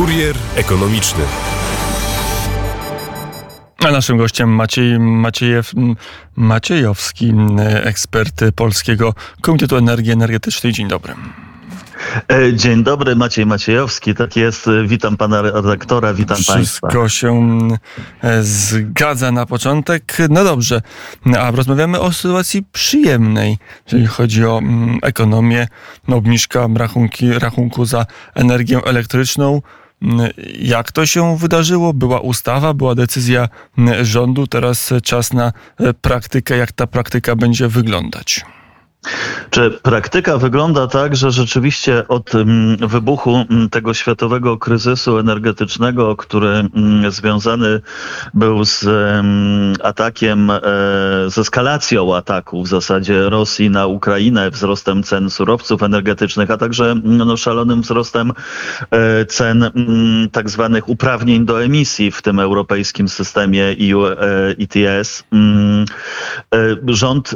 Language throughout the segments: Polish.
Kurier ekonomiczny. A naszym gościem Maciej Maciejew, Maciejowski, ekspert Polskiego Komitetu Energii Energetycznej. Dzień dobry. E, dzień dobry, Maciej Maciejowski, tak jest. Witam pana redaktora, witam Wszystko państwa. Wszystko się e, zgadza na początek. No dobrze, a rozmawiamy o sytuacji przyjemnej, jeżeli chodzi o mm, ekonomię, no, obniżka rachunki, rachunku za energię elektryczną. Jak to się wydarzyło? Była ustawa, była decyzja rządu, teraz czas na praktykę. Jak ta praktyka będzie wyglądać? Czy praktyka wygląda tak, że rzeczywiście od mm, wybuchu mm, tego światowego kryzysu energetycznego, który mm, związany był z atakiem, e, z eskalacją ataku w zasadzie Rosji na Ukrainę, wzrostem cen surowców energetycznych, a także no, szalonym wzrostem e, cen tak zwanych uprawnień do emisji w tym europejskim systemie EU ETS, e, rząd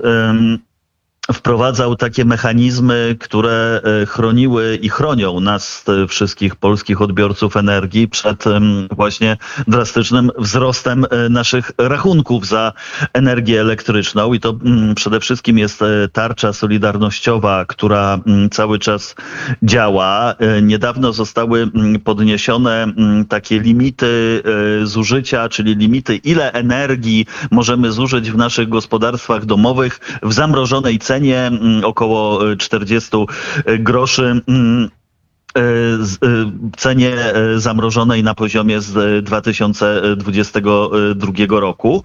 wprowadzał takie mechanizmy, które e, chroniły i chronią nas, wszystkich polskich odbiorców energii, przed właśnie drastycznym wzrostem e, naszych rachunków za energię elektryczną. I to przede wszystkim jest e, tarcza solidarnościowa, która cały czas działa. Niedawno zostały podniesione takie limity zużycia, czyli limity, ile energii możemy zużyć w naszych gospodarstwach domowych w zamrożonej cenie cenie mm, około 40 e, e, groszy mm, e, cenie zamrożonej na poziomie z 2022 roku.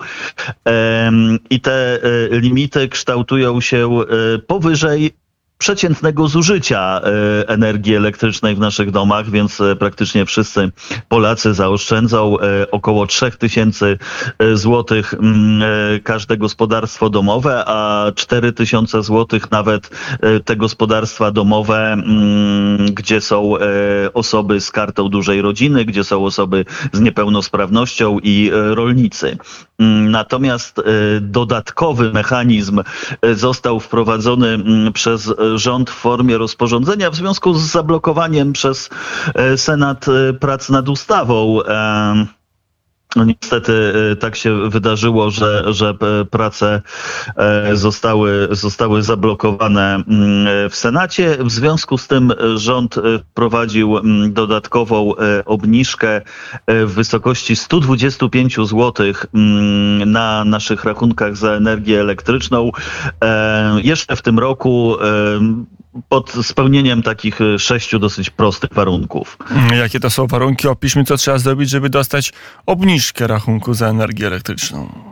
I te limity kształtują się powyżej przeciętnego zużycia e, energii elektrycznej w naszych domach, więc e, praktycznie wszyscy Polacy zaoszczędzą e, około 3000 złotych mm, każde gospodarstwo domowe, a 4000 złotych nawet te gospodarstwa domowe, mm, gdzie są osoby z kartą dużej rodziny, gdzie są osoby z niepełnosprawnością i rolnicy. Mm, natomiast dodatkowy mechanizm został wprowadzony przez rząd w formie rozporządzenia w związku z zablokowaniem przez e, Senat e, prac nad ustawą. No niestety e, tak się wydarzyło, że, że prace zostały, zostały zablokowane mm, w Senacie. W związku z tym rząd wprowadził mm, dodatkową obniżkę w wysokości 125 zł mm, na naszych rachunkach za energię elektryczną. Jeszcze w tym roku pod spełnieniem takich e, sześciu dosyć prostych warunków. Jakie to są warunki? Opiszmy, co trzeba zrobić, żeby dostać obniżkę rachunku za energię elektryczną.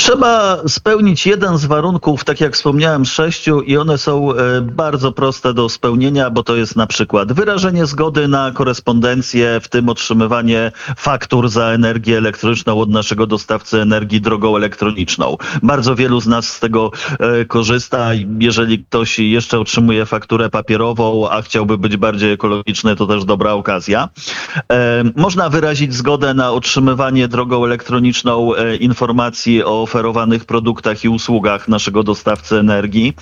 Trzeba spełnić jeden z warunków, tak jak wspomniałem, sześciu, i one są e, bardzo proste do spełnienia, bo to jest na przykład wyrażenie zgody na korespondencję, w tym otrzymywanie faktur za energię elektryczną od naszego dostawcy energii drogą elektroniczną. Bardzo wielu z nas z tego e, korzysta. Jeżeli ktoś jeszcze otrzymuje fakturę papierową, a chciałby być bardziej ekologiczny, to też dobra okazja. E, można wyrazić zgodę na otrzymywanie drogą elektroniczną informacji o oferowanych produktach i usługach naszego dostawcy energii.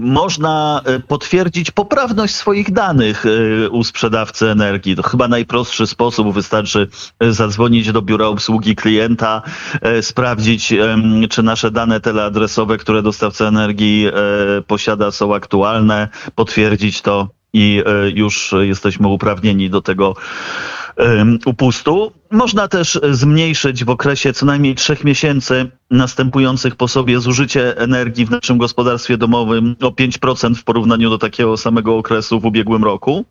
Można e, potwierdzić poprawność swoich danych e, u sprzedawcy energii. To chyba najprostszy sposób. Wystarczy e, zadzwonić do biura obsługi klienta, sprawdzić, czy nasze dane teleadresowe, które dostawca energii posiada, są aktualne, potwierdzić to i już jesteśmy uprawnieni do tego upustu. Można też zmniejszyć w okresie co najmniej trzech miesięcy następujących po sobie zużycie energii w naszym gospodarstwie domowym o 5% w porównaniu do takiego samego okresu w ubiegłym roku.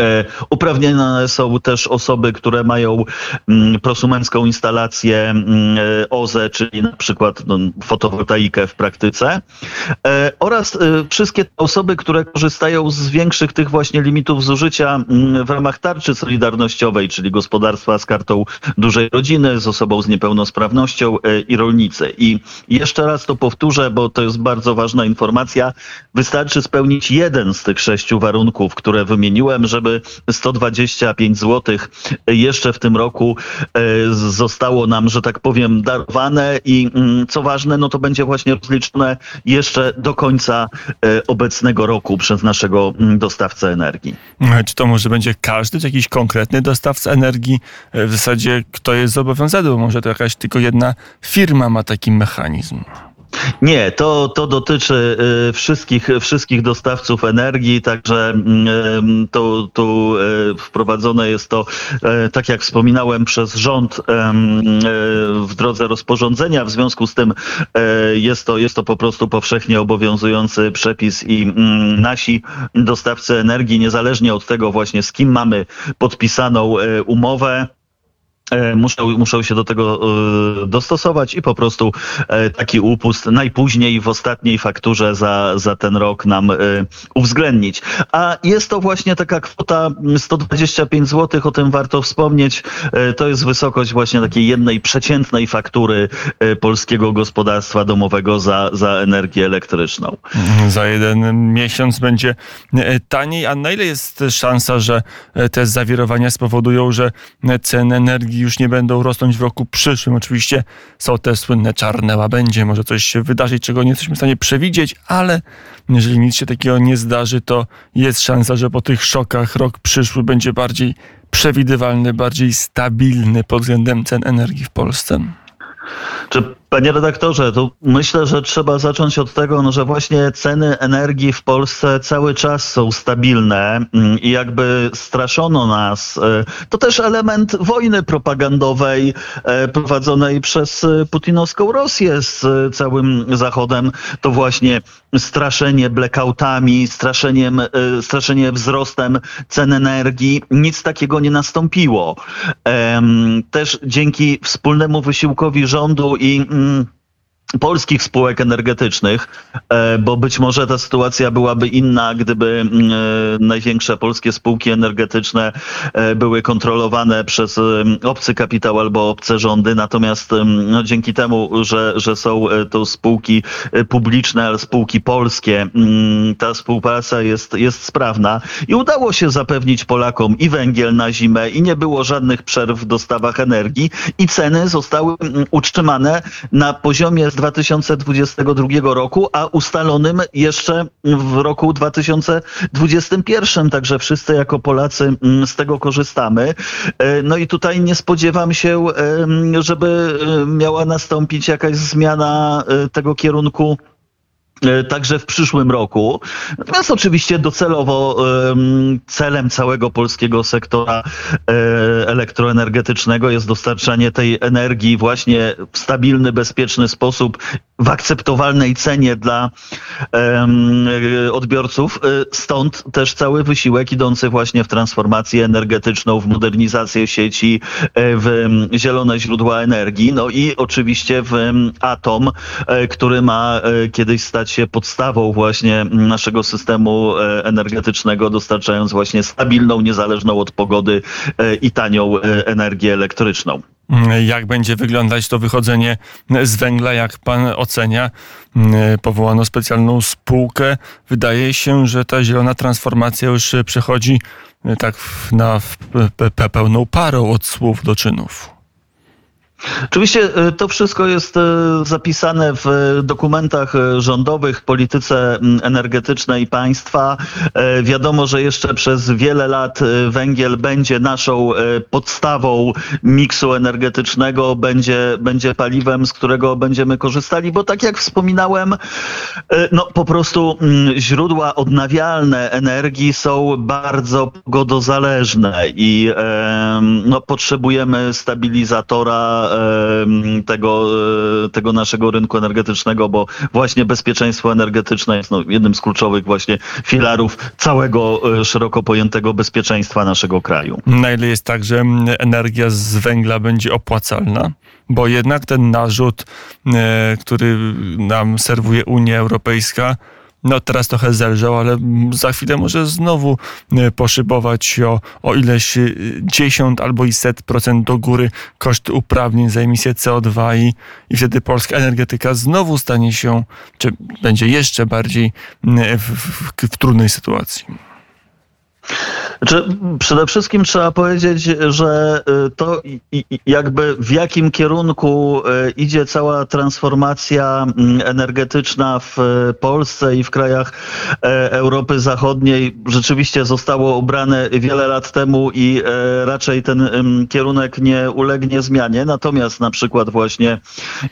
E, uprawnione są też osoby, które mają mm, prosumencką instalację mm, e, OZE, czyli na przykład no, fotowoltaikę w praktyce e, oraz wszystkie osoby, które korzystają z większych tych właśnie limitów zużycia mm, w ramach tarczy solidarnościowej, czyli gospodarstwa z kartą dużej rodziny, z osobą z niepełnosprawnością i rolnicy. I jeszcze raz to powtórzę, bo to jest bardzo ważna informacja. Wystarczy spełnić jeden z tych sześciu warunków, które wymieniłem, żeby żeby 125 zł jeszcze w tym roku zostało nam, że tak powiem, darowane i mm, co ważne, no to będzie właśnie rozliczone jeszcze do końca obecnego roku przez naszego mm, dostawcę energii. Czy to może będzie każdy, czy jakiś konkretny dostawca energii? W zasadzie kto jest zobowiązany, bo może to jakaś tylko jedna firma ma taki mechanizm. Nie, to, to dotyczy y, wszystkich, wszystkich dostawców energii, także y, to, tu y, wprowadzone jest to, tak jak wspominałem, przez rząd w drodze rozporządzenia. W związku z tym jest to, jest to po prostu powszechnie obowiązujący przepis i mm, nasi dostawcy energii, niezależnie od tego właśnie z kim mamy podpisaną umowę, E, muszą, muszą się do tego e, dostosować i po prostu e, taki upust najpóźniej w ostatniej fakturze za, za ten rok nam uwzględnić. A jest to właśnie taka kwota 125 zł, o tym warto wspomnieć. To jest wysokość właśnie takiej jednej przeciętnej faktury polskiego gospodarstwa domowego za, za energię elektryczną. Za jeden miesiąc będzie taniej, a na ile jest szansa, że te zawirowania spowodują, że ceny energii już nie będą rosnąć w roku przyszłym. Oczywiście są te słynne czarne łabędzie, może coś się wydarzyć, czego nie jesteśmy w stanie przewidzieć, ale jeżeli nic się takiego nie zdarzy, to jest szansa, że po tych szokach rok przyszły będzie bardziej przewidywalny, bardziej stabilny pod względem cen energii w Polsce. Czy Panie redaktorze, tu myślę, że trzeba zacząć od tego, no, że właśnie ceny energii w Polsce cały czas są stabilne mm, i jakby straszono nas. E, to też element wojny propagandowej e, prowadzonej przez e, putinowską Rosję z całym Zachodem. To właśnie straszenie blackoutami, straszeniem, straszenie wzrostem cen energii. Nic takiego nie nastąpiło. Też dzięki wspólnemu wysiłkowi rządu i Mm. Polskich spółek energetycznych, e, bo być może ta sytuacja byłaby inna, gdyby mm, e, największe polskie spółki energetyczne e, były kontrolowane przez obcy kapitał albo obce rządy. Natomiast no, dzięki temu, że, że są to spółki publiczne, ale spółki polskie, mm, ta współpraca jest, jest sprawna i udało się zapewnić Polakom i węgiel na zimę i nie było żadnych przerw w dostawach energii i ceny zostały utrzymane na poziomie z 2022 roku, a ustalonym jeszcze w roku 2021. Także wszyscy jako Polacy mm, z tego korzystamy. E, no i tutaj nie spodziewam się, żeby e, miała nastąpić jakaś zmiana e, tego kierunku także w przyszłym roku. Natomiast oczywiście docelowo celem całego polskiego sektora e, elektroenergetycznego jest dostarczanie tej energii właśnie w stabilny, bezpieczny sposób, w akceptowalnej cenie dla odbiorców. E, stąd też cały wysiłek idący właśnie w transformację energetyczną, w modernizację sieci, w zielone źródła energii, no i oczywiście w atom, który ma kiedyś stać się podstawą właśnie naszego systemu e, energetycznego, dostarczając właśnie stabilną, niezależną od pogody e, i tanią e, energię elektryczną. Jak będzie wyglądać to wychodzenie z węgla, jak pan ocenia? Powołano specjalną spółkę. Wydaje się, że ta zielona transformacja już przechodzi tak na pełną parą od słów do czynów. Oczywiście e, to wszystko jest e, zapisane w dokumentach e, rządowych, polityce energetycznej państwa. Wiadomo, że jeszcze przez wiele lat węgiel będzie naszą podstawą miksu energetycznego, będzie, będzie paliwem, z którego będziemy korzystali, bo tak jak wspominałem, no po prostu źródła odnawialne energii są bardzo pogodozależne i no, potrzebujemy stabilizatora tego, e, tego naszego rynku energetycznego, bo właśnie bezpieczeństwo energetyczne jest no, jednym z kluczowych właśnie filarów całego e, szeroko pojętego bezpieczeństwa naszego kraju. Na ile jest tak, że energia z węgla będzie opłacalna? Bo jednak ten narzut, e, który nam serwuje Unia Europejska, no teraz trochę zelżał, ale za chwilę może znowu e, poszybować o, o ileś e, dziesiąt albo i set procent do góry koszty uprawnień za emisję CO2 i, i wtedy polska energetyka znowu stanie się, czy będzie jeszcze bardziej w, w, w trudnej sytuacji. Znaczy, przede wszystkim trzeba powiedzieć, że y, to jakby w jakim kierunku y, idzie cała transformacja mm, energetyczna w Polsce i w krajach e, Europy Zachodniej rzeczywiście zostało ubrane wiele lat temu i e, raczej ten kierunek nie ulegnie zmianie. Natomiast na przykład właśnie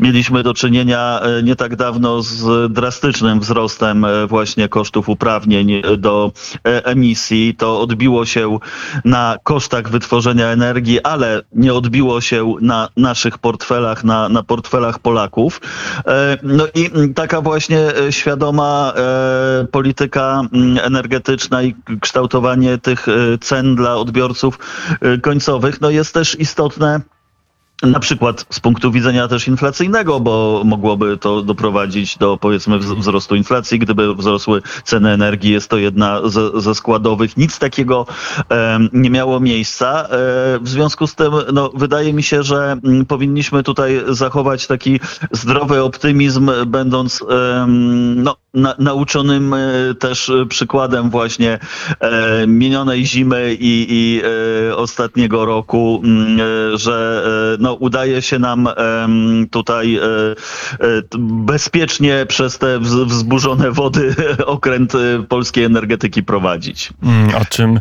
mieliśmy do czynienia e, nie tak dawno z drastycznym wzrostem właśnie kosztów uprawnień do emisji. To odbiło się na kosztach wytworzenia energii, ale nie odbiło się na naszych portfelach, na, na portfelach Polaków. E, no i taka właśnie e, świadoma e, polityka mm, energetyczna i kształtowanie tych cen dla odbiorców końcowych no jest też istotne na przykład z punktu widzenia też inflacyjnego, bo mogłoby to doprowadzić do powiedzmy wzrostu inflacji, gdyby wzrosły ceny energii. Jest to jedna ze, składowych. Nic takiego e, nie miało miejsca. E, w związku z tym no, wydaje mi się, że mm, powinniśmy tutaj zachować taki zdrowy optymizm, będąc e, no, na, nauczonym e, też przykładem właśnie e, minionej zimy i, i e, ostatniego roku, mm, e, że no, no, udaje się nam tutaj e, e, bezpiecznie przez te wzburzone wody okręt e, polskiej energetyki prowadzić. Mm, o czym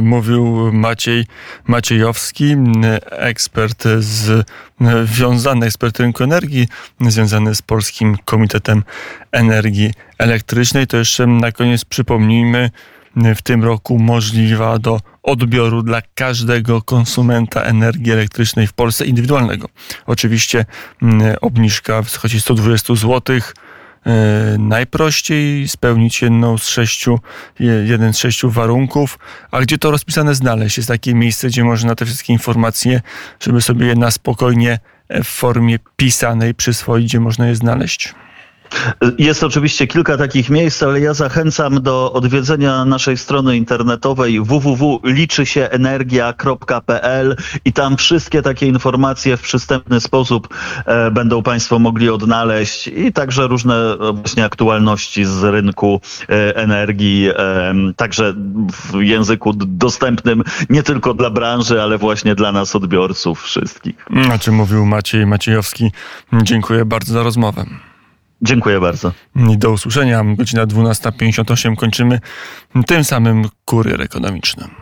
mówił Maciej Maciejowski, ekspert z wiązany ekspert rynku energii, związany z Polskim Komitetem Energii Elektrycznej. To jeszcze na koniec przypomnijmy, w tym roku możliwa do odbioru dla każdego konsumenta energii elektrycznej w Polsce indywidualnego. Oczywiście mm, obniżka w wysokości 120 zł. Najprościej spełnić jedną z sześciu, jeden z sześciu warunków, a gdzie to rozpisane znaleźć? Jest takie miejsce, gdzie można te wszystkie informacje, żeby sobie je na spokojnie w formie pisanej przyswoić, gdzie można je znaleźć. Jest oczywiście kilka takich miejsc, ale ja zachęcam do odwiedzenia naszej strony internetowej www.liczysieenergia.pl i tam wszystkie takie informacje w przystępny sposób e, będą Państwo mogli odnaleźć i także różne właśnie aktualności z rynku e, energii, e, także w języku dostępnym nie tylko dla branży, ale właśnie dla nas odbiorców wszystkich. O czym mówił Maciej Maciejowski. Dziękuję bardzo za rozmowę. Dziękuję bardzo. Do usłyszenia. Godzina 12.58 kończymy tym samym kurier ekonomicznym.